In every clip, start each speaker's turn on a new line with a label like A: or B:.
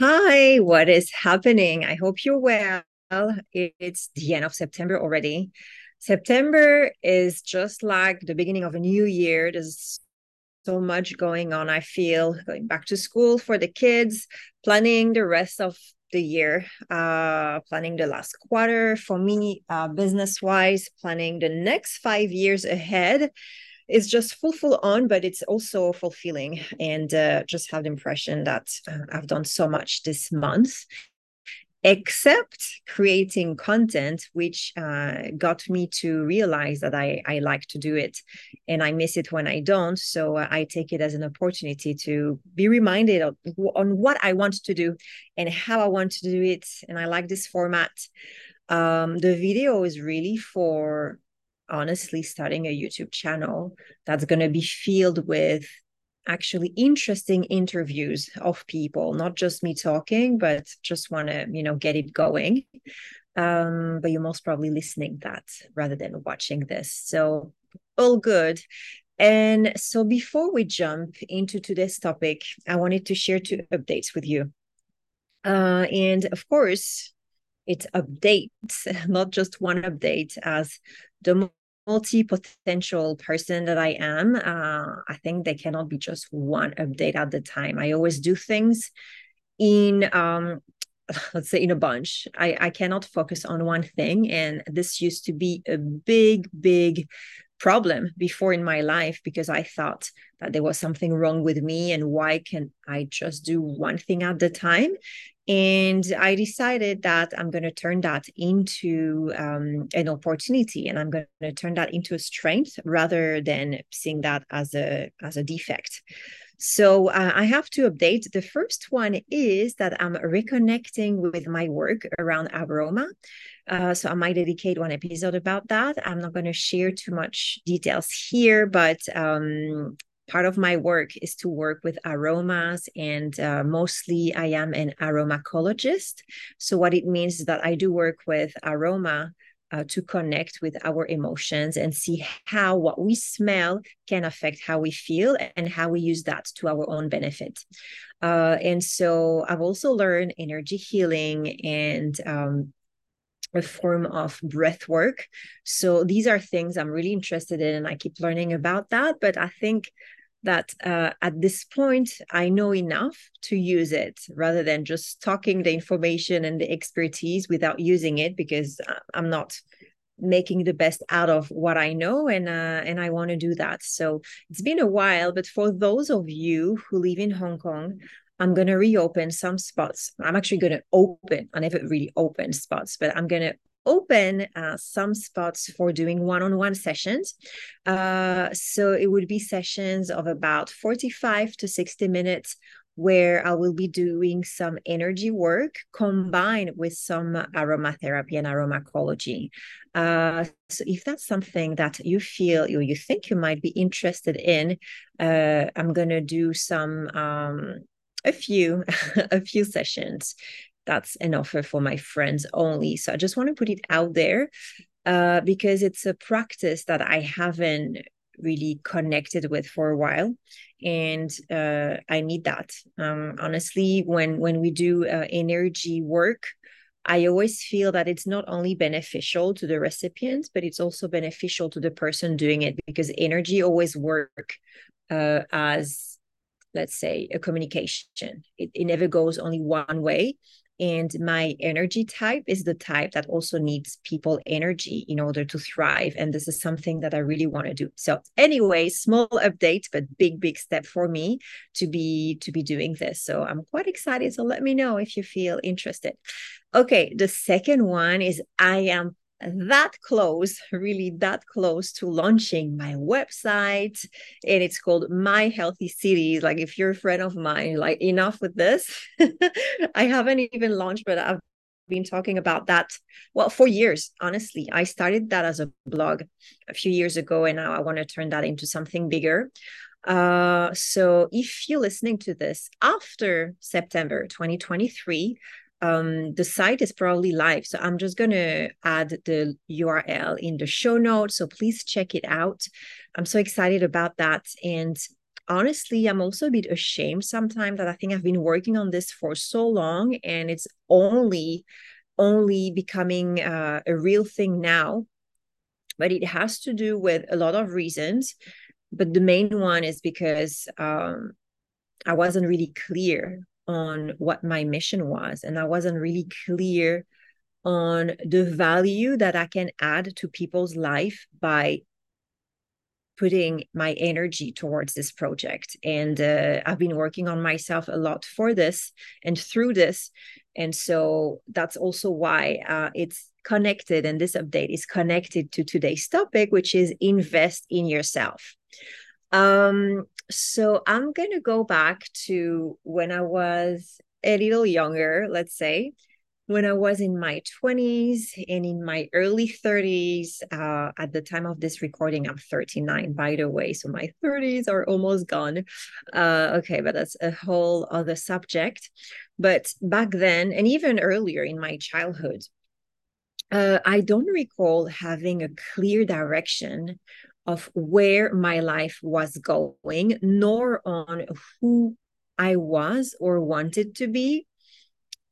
A: Hi, what is happening? I hope you're well. It's the end of September already. September is just like the beginning of a new year. There's so much going on. I feel going back to school for the kids, planning the rest of the year, uh, planning the last quarter for me, uh, business wise, planning the next five years ahead it's just full full on but it's also fulfilling. And uh, just have the impression that uh, i've done so much this month except creating content which uh, got me to realize that I, I like to do it and i miss it when i don't. So uh, i take it as an opportunity to be reminded of, on what i want to do and how i want to do it. And i like this format. Um, the video is really for honestly starting a YouTube channel that's going to be filled with actually interesting interviews of people, not just me talking, but just want to, you know, get it going. Um, but you're most probably listening that rather than watching this. So all good. And so before we jump into today's topic, I wanted to share two updates with you. Uh, and of course, it's updates, not just one update, as the multi-potential person that I am, uh, I think there cannot be just one update at the time. I always do things in um let's say in a bunch. I, I cannot focus on one thing. And this used to be a big, big problem before in my life because I thought that there was something wrong with me and why can I just do one thing at the time? And I decided that I'm going to turn that into um, an opportunity, and I'm going to turn that into a strength rather than seeing that as a as a defect. So uh, I have to update. The first one is that I'm reconnecting with my work around aroma. Uh, so I might dedicate one episode about that. I'm not going to share too much details here, but um, part of my work is to work with aromas and uh, mostly i am an aromacologist so what it means is that i do work with aroma uh, to connect with our emotions and see how what we smell can affect how we feel and how we use that to our own benefit uh, and so i've also learned energy healing and um, a form of breath work. So these are things I'm really interested in, and I keep learning about that. But I think that uh, at this point I know enough to use it rather than just talking the information and the expertise without using it because uh, I'm not making the best out of what I know and uh, and I want to do that. So it's been a while, but for those of you who live in Hong Kong, I'm going to reopen some spots. I'm actually going to open. I never really opened spots, but I'm going to open uh, some spots for doing one-on-one sessions uh, so it would be sessions of about 45 to 60 minutes where I will be doing some energy work combined with some aromatherapy and aromacology. Uh, so if that's something that you feel or you think you might be interested in, uh, I'm gonna do some um, a few a few sessions that's an offer for my friends only. So I just want to put it out there uh, because it's a practice that I haven't really connected with for a while and uh, i need that. Um, honestly when when we do uh, energy work i always feel that it's not only beneficial to the recipients but it's also beneficial to the person doing it because energy always work uh, as let's say a communication. It, it never goes only one way and my energy type is the type that also needs people energy in order to thrive. And this is something that I really want to do. So anyway, small update, but big, big step for me to be to be doing this. So I'm quite excited. So let me know if you feel interested. Okay, the second one is I am that close, really that close to launching my website. And it's called My Healthy City. Like, if you're a friend of mine, like, enough with this. I haven't even launched, but I've been talking about that well for years honestly i started that as a blog a few years ago and now i want to turn that into something bigger uh, so if you're listening to this after september 2023 um, the site is probably live. So I'm just going to add the URL in the show notes. So please check it out. I'm so excited about that. And honestly, I'm also a bit ashamed sometimes that I think I've been working on this for so long and it's only only becoming uh, a real thing now. But it has to do with a lot of reasons. But the main one is because um, I wasn't really clear on what my mission was, and I wasn't really clear on the value that I can add to people's life by putting my energy towards this project. And uh, I've been working on myself a lot for this and through this. And so that's also why uh, it's connected. And this update is connected to today's topic, which is invest in yourself. Um, so I'm going to go back to when I was a little younger, let's say when I was in my 20s and in my early 30s, uh, at the time of this recording, I'm 39, by the way. So my 30s are almost gone. Uh, okay, but that's a whole other subject. But back then, and even earlier in my childhood, uh, I don't recall having a clear direction of where my life was going, nor on who I was or wanted to be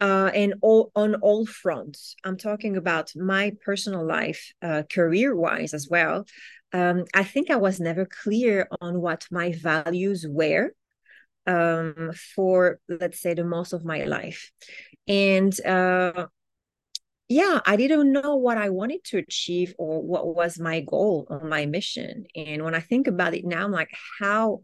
A: uh, and all on all fronts. I'm talking about my personal life, uh, career wise as well. Um, I think I was never clear on what my values were um, for, let's say, the most of my life. And uh, yeah, I didn't know what I wanted to achieve or what was my goal or my mission. And when I think about it now, I'm like, how,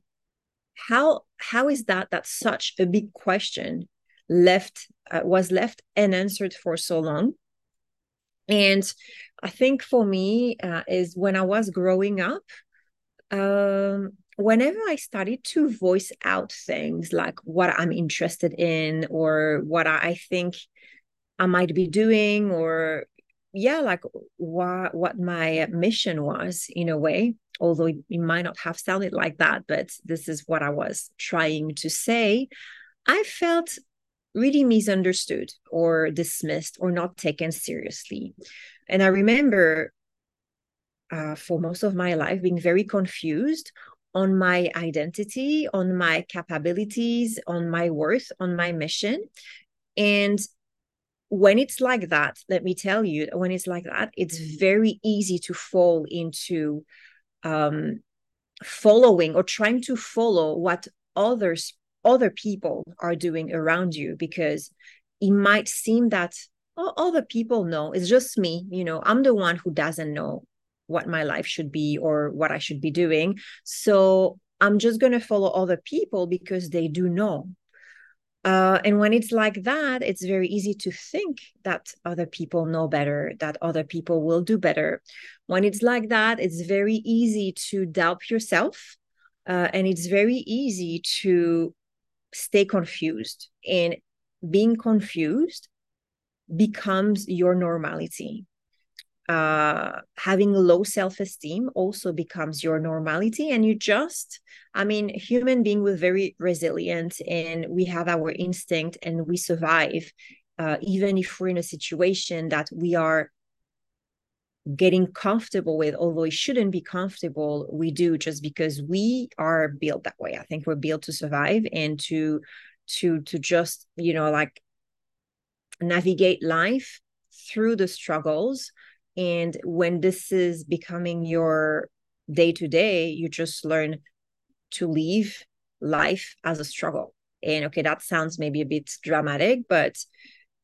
A: how, how is that? that such a big question left uh, was left unanswered for so long and i think for me uh, is when i was growing up um, whenever i started to voice out things like what i'm interested in or what i think i might be doing or yeah like what what my mission was in a way although it, might not have sounded like that but this is what i was trying to say i felt really misunderstood or dismissed or not taken seriously. And I remember uh, for most of my life being very confused on my identity, on my capabilities, on my worth, on my mission. And when it's like that, let me tell you, when it's like that, it's very easy to fall into um, following or trying to follow what others other people are doing around you because it might seem that oh, other people know. It's just me you know i'm the one who doesn't know what my life should be or what i should be doing. So i'm just going to follow other people because they do know uh, and when it's like that, it's very easy to think that other people know better, that other people will do better. When it's like that, it's very easy to doubt yourself. Uh, and it's very easy to stay confused and being confused becomes your normality uh, having low self-esteem also becomes your normality. And you just i mean human being with very resilient and we have our instinct and we survive uh, even if we're in a situation that we are getting comfortable with although it shouldn't be comfortable we do just because we are built that way. I think we're built to survive and to to to just you know like navigate life through the struggles and when this is becoming your day to day you just learn to live life as a struggle. And okay that sounds maybe a bit dramatic but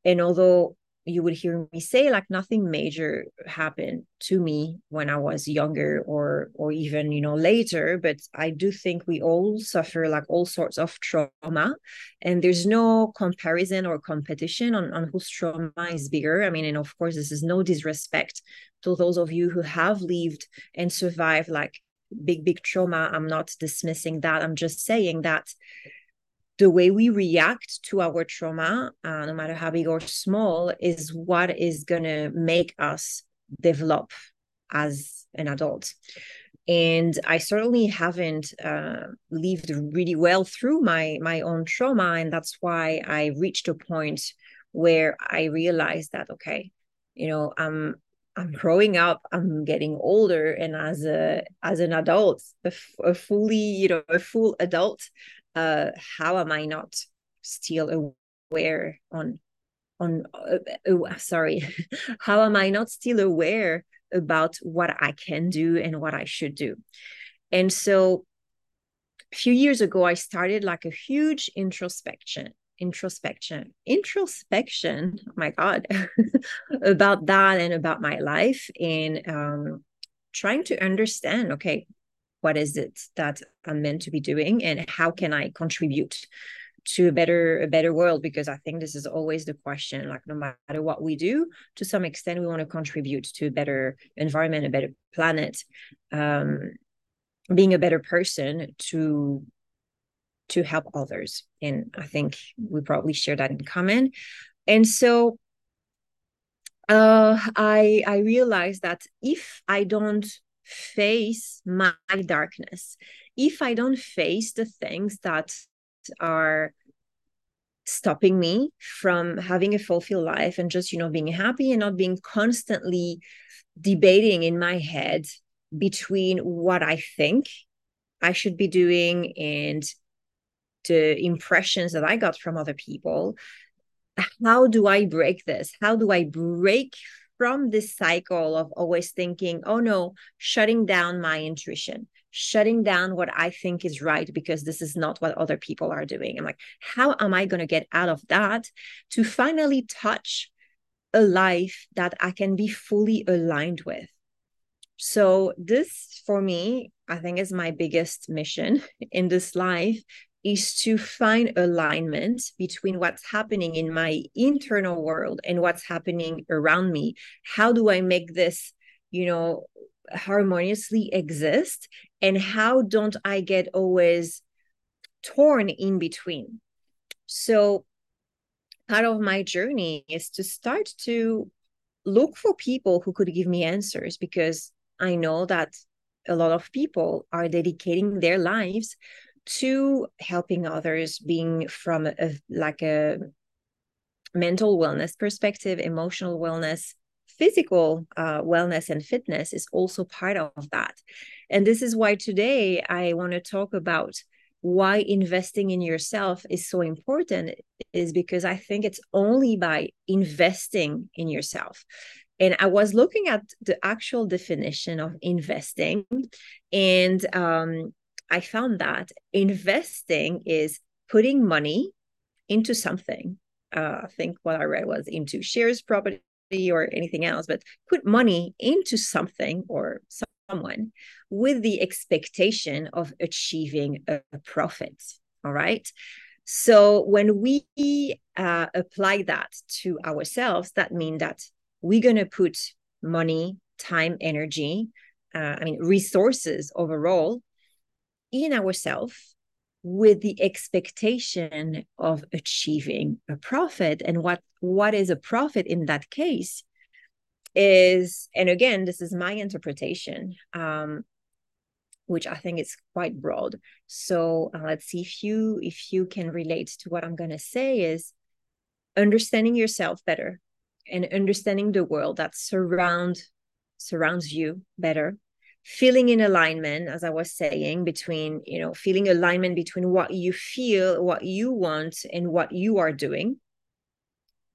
A: and although you would hear me say like nothing major happened to me when i was younger or or even you know later but i do think we all suffer like all sorts of trauma and there's no comparison or competition on, on whose trauma is bigger. I mean and of course this is no disrespect to those of you who have lived and survived like big big trauma. I'm not dismissing that. I'm just saying that the way we react to our trauma, uh, no matter how big or small, is what is going to make us develop as an adult. And I certainly haven't uh, lived really well through my my own trauma, and that's why I reached a point where I realized that okay, you know, I'm I'm growing up, I'm getting older, and as a as an adult, a, a fully you know a full adult, uh, how am I not still aware on on uh, uh, sorry, how am I not still aware about what I can do and what I should do? And so, a few years ago, I started like a huge introspection introspection introspection oh my god about that and about my life and um trying to understand okay what is it that i'm meant to be doing and how can i contribute to a better a better world because i think this is always the question like no matter what we do to some extent we want to contribute to a better environment a better planet um being a better person to to help others. And I think we probably share that in common. And so uh, I I realized that if I don't face my darkness, if I don't face the things that are stopping me from having a fulfilled life and just you know being happy and not being constantly debating in my head between what I think I should be doing and the impressions that I got from other people. How do I break this? How do I break from this cycle of always thinking, oh no, shutting down my intuition, shutting down what I think is right because this is not what other people are doing? I'm like, how am I going to get out of that to finally touch a life that I can be fully aligned with? So, this for me, I think is my biggest mission in this life is to find alignment between what's happening in my internal world and what's happening around me. How do i make this you know harmoniously exist? And how don't i get always torn in between? So part of my journey is to start to look for people who could give me answers because i know that a lot of people are dedicating their lives to helping others being from a, like a mental wellness perspective emotional wellness physical uh, wellness and fitness is also part of that. And this is why today i want to talk about why investing in yourself is so important is because i think it's only by investing in yourself. And i was looking at the actual definition of investing and um, I found that investing is putting money into something. Uh, I think what I read was into shares, property, or anything else, but put money into something or someone with the expectation of achieving a, a profit. All right. So when we uh, apply that to ourselves, that means that we're going to put money, time, energy, uh, I mean, resources overall in ourselves with the expectation of achieving a profit. And what what is a profit in that case is and again this is my interpretation um which i think is quite broad. So uh, let's see if you if you can relate to what i'm going to say is understanding yourself better and understanding the world that surround surrounds you better feeling in alignment as i was saying between you know feeling alignment between what you feel what you want and what you are doing.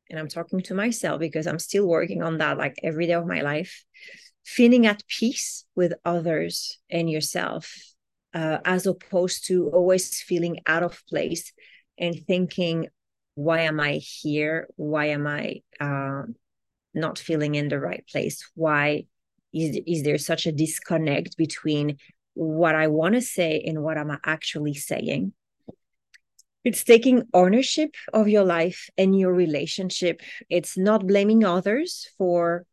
A: And i'm talking to myself because i'm still working on that like every day of my life. Feeling at peace with others and yourself uh, as opposed to always feeling out of place and thinking why am i here? Why am i uh, not feeling in the right place? Why is, is there such a disconnect between what I want to say and what I'm actually saying? It's taking ownership of your life and your relationship. It's not blaming others for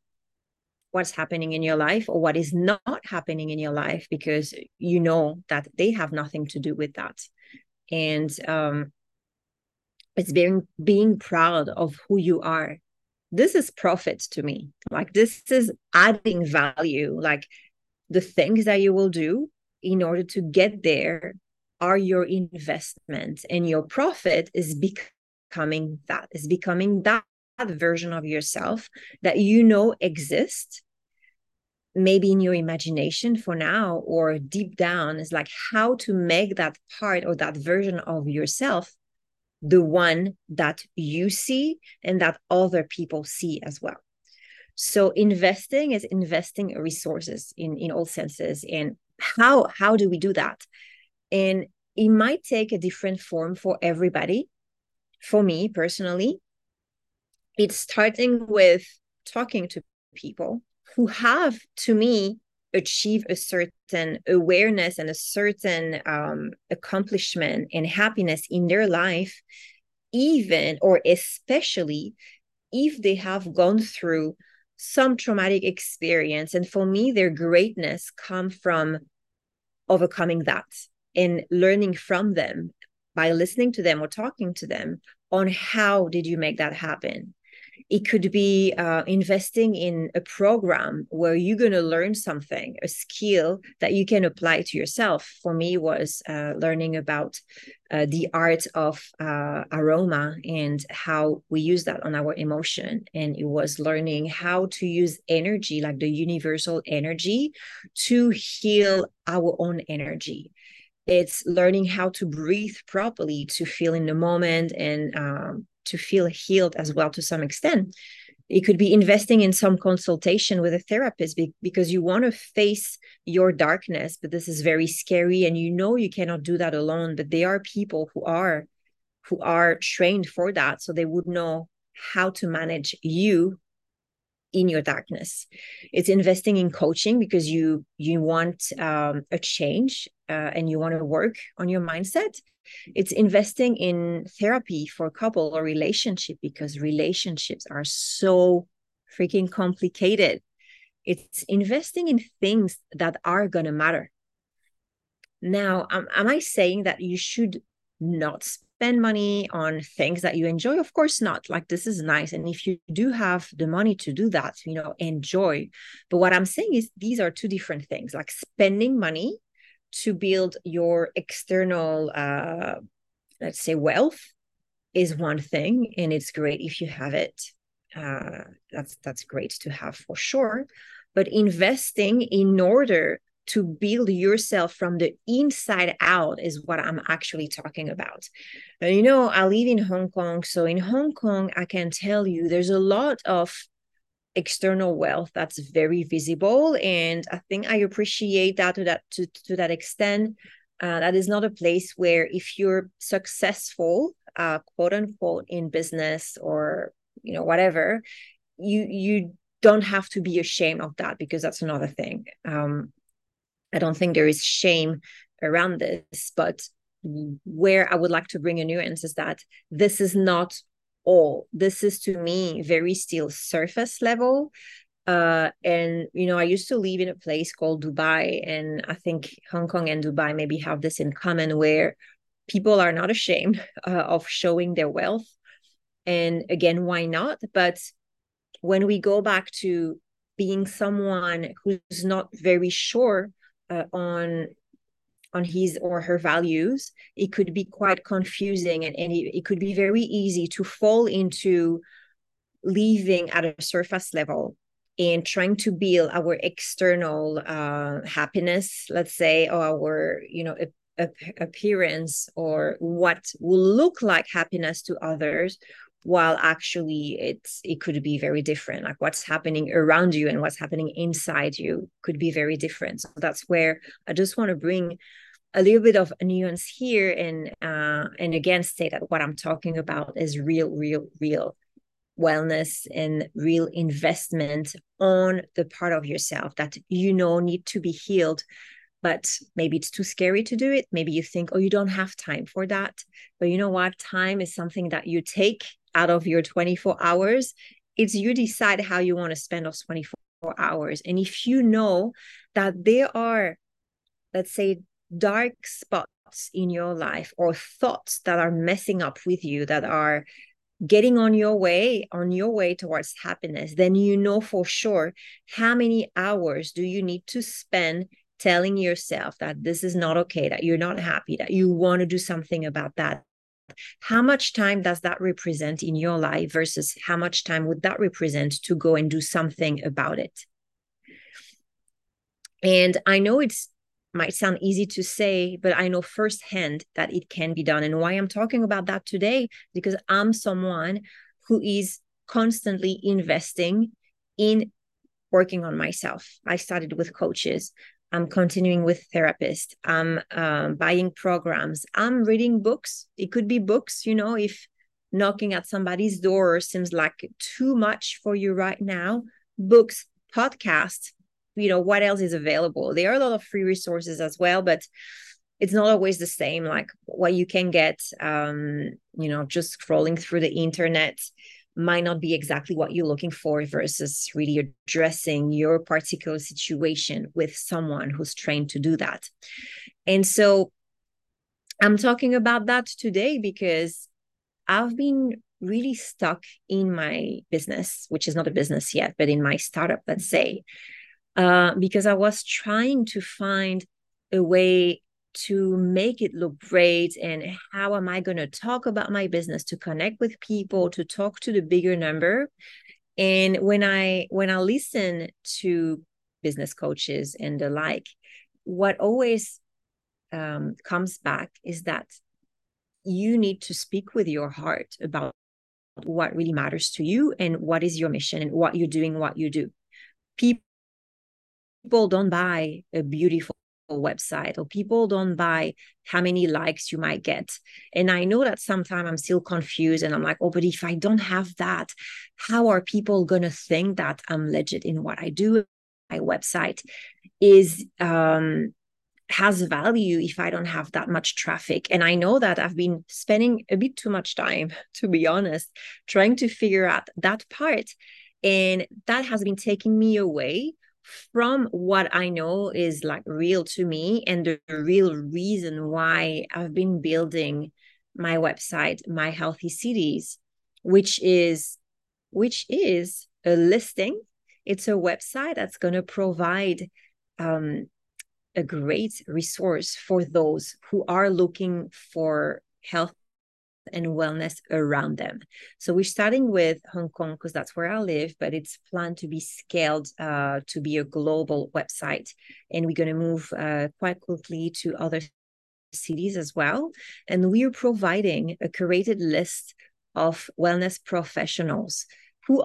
A: what's happening in your life or what is not happening in your life because you know that they have nothing to do with that. And um, it's being being proud of who you are this is profit to me. Like this is adding value. Like the things that you will do in order to get there are your investment and your profit is becoming that is becoming that, that version of yourself that you know exists maybe in your imagination for now or deep down. Is like how to make that part or that version of yourself the one that you see and that other people see as well. So investing is investing resources in in all senses. And how how do we do that? And it might take a different form for everybody. For me personally it's starting with talking to people who have to me achieved a certain awareness and a certain um, accomplishment and happiness in their life even or especially if they have gone through some traumatic experience. And for me their greatness come from overcoming that and learning from them by listening to them or talking to them on how did you make that happen it could be uh, investing in a program where you're going to learn something, a skill that you can apply to yourself. For me, was uh, learning about uh, the art of uh, aroma and how we use that on our emotion. And it was learning how to use energy, like the universal energy, to heal our own energy it's learning how to breathe properly to feel in the moment and um, to feel healed as well to some extent. It could be investing in some consultation with a therapist because you want to face your darkness but this is very scary and you know you cannot do that alone but there are people who are who are trained for that so they would know how to manage you in your darkness it's investing in coaching because you you want um, a change uh, and you want to work on your mindset it's investing in therapy for a couple or relationship because relationships are so freaking complicated. It's investing in things that are going to matter. Now, am, am I saying that you should not spend money on things that you enjoy? Of course not. Like, this is nice. And if you do have the money to do that, you know, enjoy. But what I'm saying is these are two different things like spending money to build your external uh, let's say wealth is one thing and it's great if you have it uh, that's that's great to have for sure but investing in order to build yourself from the inside out is what I'm actually talking about. And you know, I live in Hong Kong. So in Hong Kong, I can tell you there's a lot of external wealth that's very visible and i think i appreciate that to that to, to that extent uh, that is not a place where if you're successful uh, quote unquote in business or you know whatever you you don't have to be ashamed of that because that's another thing um, i don't think there is shame around this but where i would like to bring a nuance is that this is not all. This is to me very still surface level. Uh, and you know, I used to live in a place called Dubai, and I think Hong Kong and Dubai maybe have this in common, where people are not ashamed uh, of showing their wealth. And again, why not? But when we go back to being someone who's not very sure uh, on on his or her values, it could be quite confusing and, and it, it could be very easy to fall into living at a surface level and trying to build our external uh, happiness, let's say, or our, you know, appearance or what will look like happiness to others while actually it's it could be very different. Like what's happening around you and what's happening inside you could be very different. So that's where i just want to bring a little bit of a nuance here and uh, and again say that what i'm talking about is real real real wellness and real investment on the part of yourself that you know need to be healed but maybe it's too scary to do it. Maybe you think oh you don't have time for that. But you know what? Time is something that you take out of your 24 hours it's you decide how you want to spend those 24 hours. And if you know that there are let's say dark spots in your life or thoughts that are messing up with you that are getting on your way on your way towards happiness then you know for sure how many hours do you need to spend telling yourself that this is not okay that you're not happy that you want to do something about that how much time does that represent in your life versus how much time would that represent to go and do something about it? And i know it's might sound easy to say but i know firsthand that it can be done. And why i'm talking about that today because i'm someone who is constantly investing in working on myself. I started with coaches i'm continuing with therapists i'm um, buying programs. I'm reading books. It could be books you know if knocking at somebody's door seems like too much for you right now. Books podcasts you know what else is available? There are a lot of free resources as well but it's not always the same like what you can get um you know just scrolling through the internet might not be exactly what you're looking for versus really addressing your particular situation with someone who's trained to do that. And so i'm talking about that today because i've been really stuck in my business which is not a business yet but in my startup let's say uh, because I was trying to find a way to make it look great and how am I going to talk about my business to connect with people to talk to the bigger number. And when I when I listen to business coaches and the like what always um, comes back is that you need to speak with your heart about what really matters to you and what is your mission and what you're doing what you do. People people don't buy a beautiful website or people don't buy how many likes you might get. And i know that sometimes i'm still confused and i'm like oh but if i don't have that how are people going to think that i'm legit in what i do? My website is um has value if i don't have that much traffic. And i know that i've been spending a bit too much time to be honest trying to figure out that part. And that has been taking me away from what I know is like real to me and the real reason why I've been building my website, My Healthy Cities, which is which is a listing. It's a website that's going to provide um, a great resource for those who are looking for health and wellness around them. So we're starting with Hong Kong because that's where I live, but it's planned to be scaled uh, to be a global website. And we're going to move uh, quite quickly to other cities as well. And we are providing a curated list of wellness professionals who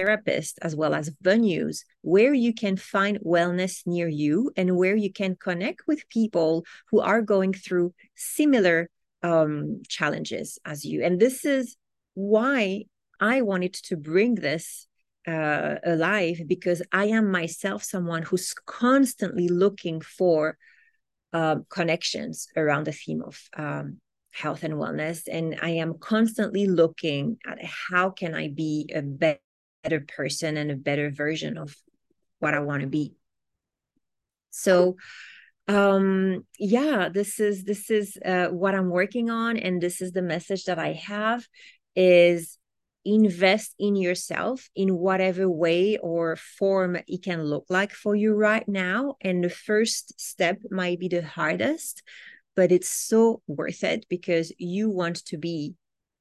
A: therapists as well as venues where you can find wellness near you and where you can connect with people who are going through similar um, challenges as you. And this is why I wanted to bring this uh, alive because I am myself someone who's constantly looking for uh, connections around the theme of um, health and wellness and i am constantly looking at how can i be a better better person and a better version of what I want to be. So um yeah this is this is uh, what i'm working on and this is the message that i have is invest in yourself in whatever way or form it can look like for you right now and the first step might be the hardest but it's so worth it because you want to be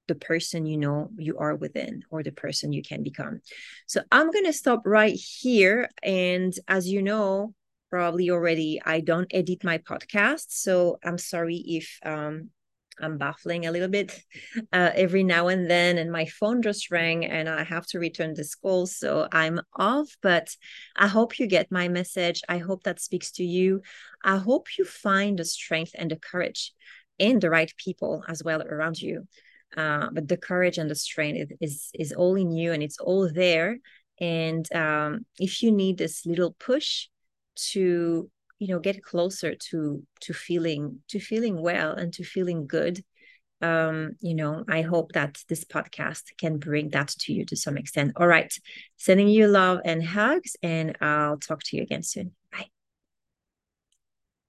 A: the person you know you are within or the person you can become. So I'm going to stop right here. And as you know, probably already, I don't edit my podcast. So I'm sorry if um, I'm baffling a little bit uh, every now and then, and my phone just rang and I have to return this call. So I'm off, but I hope you get my message. I hope that speaks to you. I hope you find the strength and the courage and the right people as well around you uh, but the courage and the strength is is all in you and it's all there. And um, if you need this little push to you know get closer to to feeling to feeling well and to feeling good um you know i hope that this podcast can bring that to you to some extent. All right. Sending you love and hugs and i'll talk to you again soon